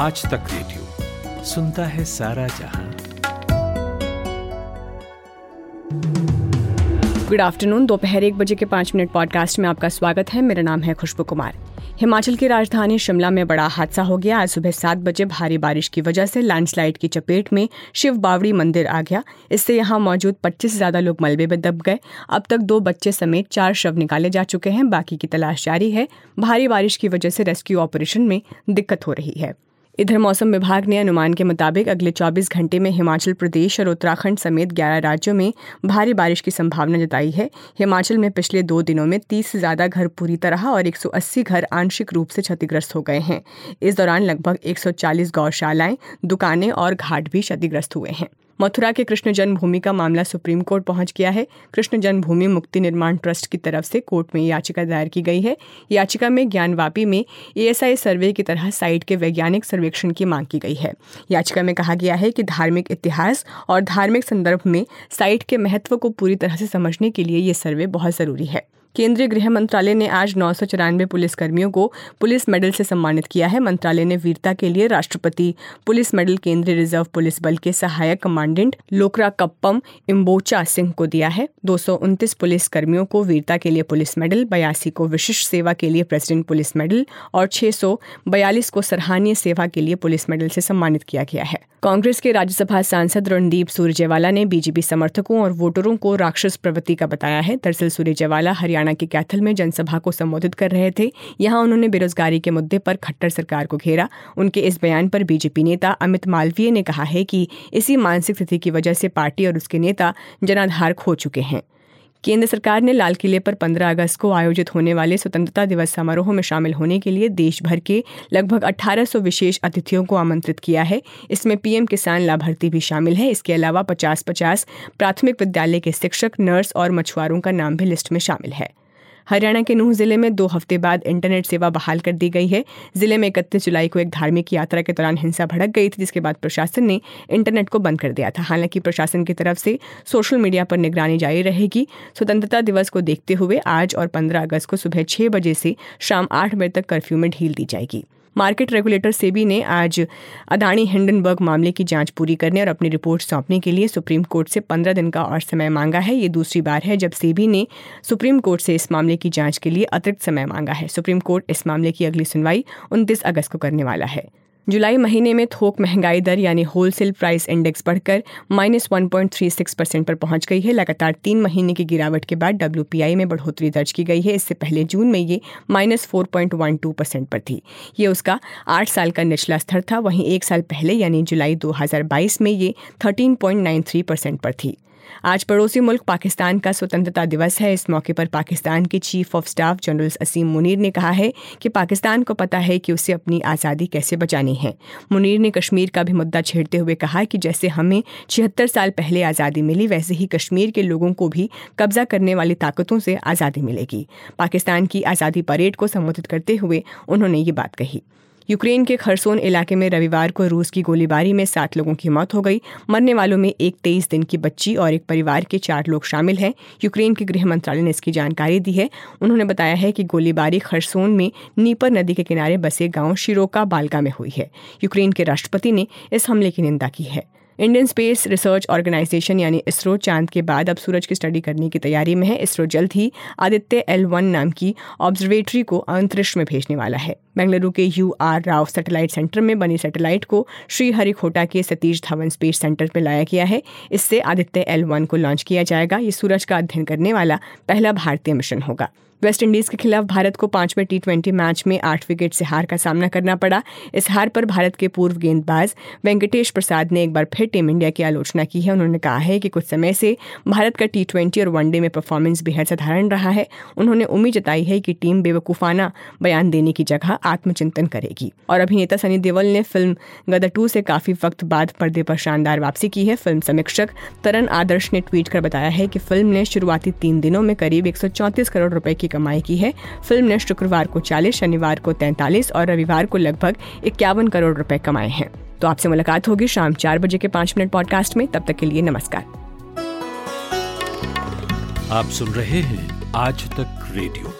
आज तक रेडियो सुनता है सारा जहाँ। गुड आफ्टरनून दोपहर एक बजे के पाँच मिनट पॉडकास्ट में आपका स्वागत है। मेरा नाम है खुशबू कुमार। हिमाचल की राजधानी शिमला में बड़ा हादसा हो गया। आज सुबह सात बजे भारी बारिश की वजह से लैंडस्लाइड की चपेट में शिव बावड़ी मंदिर आ गया। इससे यहाँ मौजूद 25 से ज़्यादा लोग मलबे में दब गए। अब तक दो बच्चे समेत चार शव निकाले जा चुके हैं। बाकी की तलाश जारी है। भारी बारिश की वजह से रेस्क्यू ऑपरेशन में दिक्कत हो रही है। इधर मौसम विभाग ने अनुमान के मुताबिक अगले 24 घंटे में हिमाचल प्रदेश और उत्तराखंड समेत 11 राज्यों में भारी बारिश की संभावना जताई है। हिमाचल में पिछले दो दिनों में 30 से ज़्यादा घर पूरी तरह और 180 घर आंशिक रूप से क्षतिग्रस्त हो गए हैं। इस दौरान लगभग 140 गौशालाएँ, दुकानें और घाट भी क्षतिग्रस्त हुए हैं। मथुरा के कृष्ण जन्मभूमि का मामला सुप्रीम कोर्ट पहुँच गया है। कृष्ण जन्मभूमि मुक्ति निर्माण ट्रस्ट की तरफ़ से कोर्ट में याचिका दायर की गई है। याचिका में ज्ञानवापी में एएसआई सर्वे की तरह साइट के वैज्ञानिक सर्वेक्षण की मांग की गई है। याचिका में कहा गया है कि धार्मिक इतिहास और धार्मिक संदर्भ में साइट के महत्व को पूरी तरह से समझने के लिए ये सर्वे बहुत ज़रूरी है। केंद्रीय गृह मंत्रालय ने आज नौ सौ चौरानवे पुलिसकर्मियों को पुलिस मेडल से सम्मानित किया है। मंत्रालय ने वीरता के लिए राष्ट्रपति, पुलिस मेडल केंद्रीय रिज़र्व पुलिस बल के सहायक कमांडेंट लोकरा कप्पम इम्बोचा सिंह को दिया है। दो सौ पुलिस कर्मियों को वीरता के लिए पुलिस मेडल, बयासी को विशिष्ट सेवा के लिए प्रेसिडेंट पुलिस मेडल और छह सौ बयालीस को सराहनीय सेवा के लिए पुलिस मेडल से सम्मानित किया गया है। कांग्रेस के राज्यसभा सांसद रणदीप सुरजेवाला ने बीजेपी समर्थकों और वोटरों को राक्षस प्रवृत्ति का बताया है। दरअसल सुरजेवाला हरियाणा हरियाणा के कैथल में जनसभा को संबोधित कर रहे थे। यहाँ उन्होंने बेरोजगारी के मुद्दे पर खट्टर सरकार को घेरा। उनके इस बयान पर बीजेपी नेता अमित मालवीय ने कहा है कि इसी मानसिक स्थिति की वजह से पार्टी और उसके नेता जनाधार खो चुके हैं। केंद्र सरकार ने लाल किले पर 15 अगस्त को आयोजित होने वाले स्वतंत्रता दिवस समारोह में शामिल होने के लिए देश भर के लगभग 1800 विशेष अतिथियों को आमंत्रित किया है। इसमें पीएम किसान लाभार्थी भी शामिल है। इसके अलावा 50-50 प्राथमिक विद्यालय के शिक्षक, नर्स और मछुआरों का नाम भी लिस्ट में शामिल है। हरियाणा के नूह ज़िले में दो हफ़्ते बाद इंटरनेट सेवा बहाल कर दी गई है। ज़िले में इकतीस जुलाई को एक धार्मिक यात्रा के दौरान हिंसा भड़क गई थी, जिसके बाद प्रशासन ने इंटरनेट को बंद कर दिया था। हालाँकि प्रशासन की तरफ़ से सोशल मीडिया पर निगरानी जारी रहेगी। स्वतंत्रता दिवस को देखते हुए आज और पंद्रह अगस्त को सुबह छह बजे से शाम आठ बजे तक कर्फ्यू में ढील दी जाएगी। मार्केट रेगुलेटर सेबी ने आज अदानी हिंडनबर्ग मामले की जाँच पूरी करने और अपनी रिपोर्ट सौंपने के लिए सुप्रीम कोर्ट से पंद्रह दिन का और समय मांगा है। ये दूसरी बार है जब सेबी ने सुप्रीम कोर्ट से इस मामले की जाँच के लिए अतिरिक्त समय मांगा है। सुप्रीम कोर्ट इस मामले की अगली सुनवाई उनतीस अगस्त को करने वाला है। जुलाई महीने में थोक महँगाई दर यानी होलसेल प्राइस इंडेक्स बढ़कर minus one point three six percent पर पहुँच गई है। लगातार तीन महीने की गिरावट के बाद WPI में बढ़ोतरी दर्ज की गई है। इससे पहले जून में ये minus four point one two percent पर थी। ये उसका आठ साल का निचला स्तर था। वहीं एक साल पहले यानी जुलाई दो हज़ार बाईस में ये thirteen point nine three percent पर थी। आज पड़ोसी मुल्क पाकिस्तान का स्वतंत्रता दिवस है। इस मौके पर पाकिस्तान के chief of staff general Asim Munir ने कहा है कि पाकिस्तान को पता है कि उसे अपनी आज़ादी कैसे बचानी है। मुनीर ने कश्मीर का भी मुद्दा छेड़ते हुए कहा कि जैसे हमें छिहत्तर साल पहले आज़ादी मिली, वैसे ही कश्मीर के लोगों को भी कब्जा करने वाली ताकतों से आज़ादी मिलेगी। पाकिस्तान की आज़ादी परेड को संबोधित करते हुए उन्होंने ये बात कही। यूक्रेन के खरसोन इलाके में रविवार को रूस की गोलीबारी में सात लोगों की मौत हो गई। मरने वालों में एक तेईस दिन की बच्ची और एक परिवार के चार लोग शामिल हैं। यूक्रेन के गृह मंत्रालय ने इसकी जानकारी दी है। उन्होंने बताया है कि गोलीबारी खरसोन में नीपर नदी के किनारे बसे गाँव शिरोका बालका में हुई है। यूक्रेन के राष्ट्रपति ने इस हमले की निंदा की है। इंडियन स्पेस रिसर्च ऑर्गेनाइजेशन यानी इसरो चाँद के बाद अब सूरज की स्टडी करने की तैयारी में है। इसरो जल्द ही आदित्य एल वन नाम की ऑब्जर्वेटरी को अंतरिक्ष में भेजने वाला है। बेंगलुरु के U R Rao satellite centre में बनी सैटेलाइट को श्रीहरिखोटा के सतीश धवन स्पेस सेंटर पर लाया गया है। इससे आदित्य एल वन को लॉन्च किया जाएगा। ये सूरज का अध्ययन करने वाला पहला भारतीय मिशन होगा। वेस्टइंडीज के खिलाफ भारत को पाँचवें टी ट्वेंटी मैच में आठ विकेट से हार का सामना करना पड़ा। इस हार पर भारत के पूर्व गेंदबाज वेंकटेश प्रसाद ने एक बार फिर टीम इंडिया की आलोचना की है। उन्होंने कहा है कि कुछ समय से भारत का टी ट्वेंटी और वनडे में परफॉर्मेंस बेहद साधारण रहा है। उन्होंने उम्मीद जताई है कि टीम बेवकूफाना बयान देने की जगह आत्मचिंतन करेगी। और अभिनेता सनी देवल ने फ़िल्म गदर टू से काफ़ी वक्त बाद पर्दे पर शानदार वापसी की है। फ़िल्म समीक्षक तरन आदर्श ने ट्वीट कर बताया है कि फ़िल्म ने शुरुआती तीन दिनों में करीब एक करोड़ रुपए की कमाई की है। फ़िल्म ने शुक्रवार को 40, शनिवार को 43 और रविवार को लगभग इक्यावन करोड़ रुपए कमाए हैं। तो आपसे मुलाकात होगी शाम चार बजे के पाँच मिनट पॉडकास्ट में। तब तक के लिए नमस्कार। आप सुन रहे हैं आज तक रेडियो।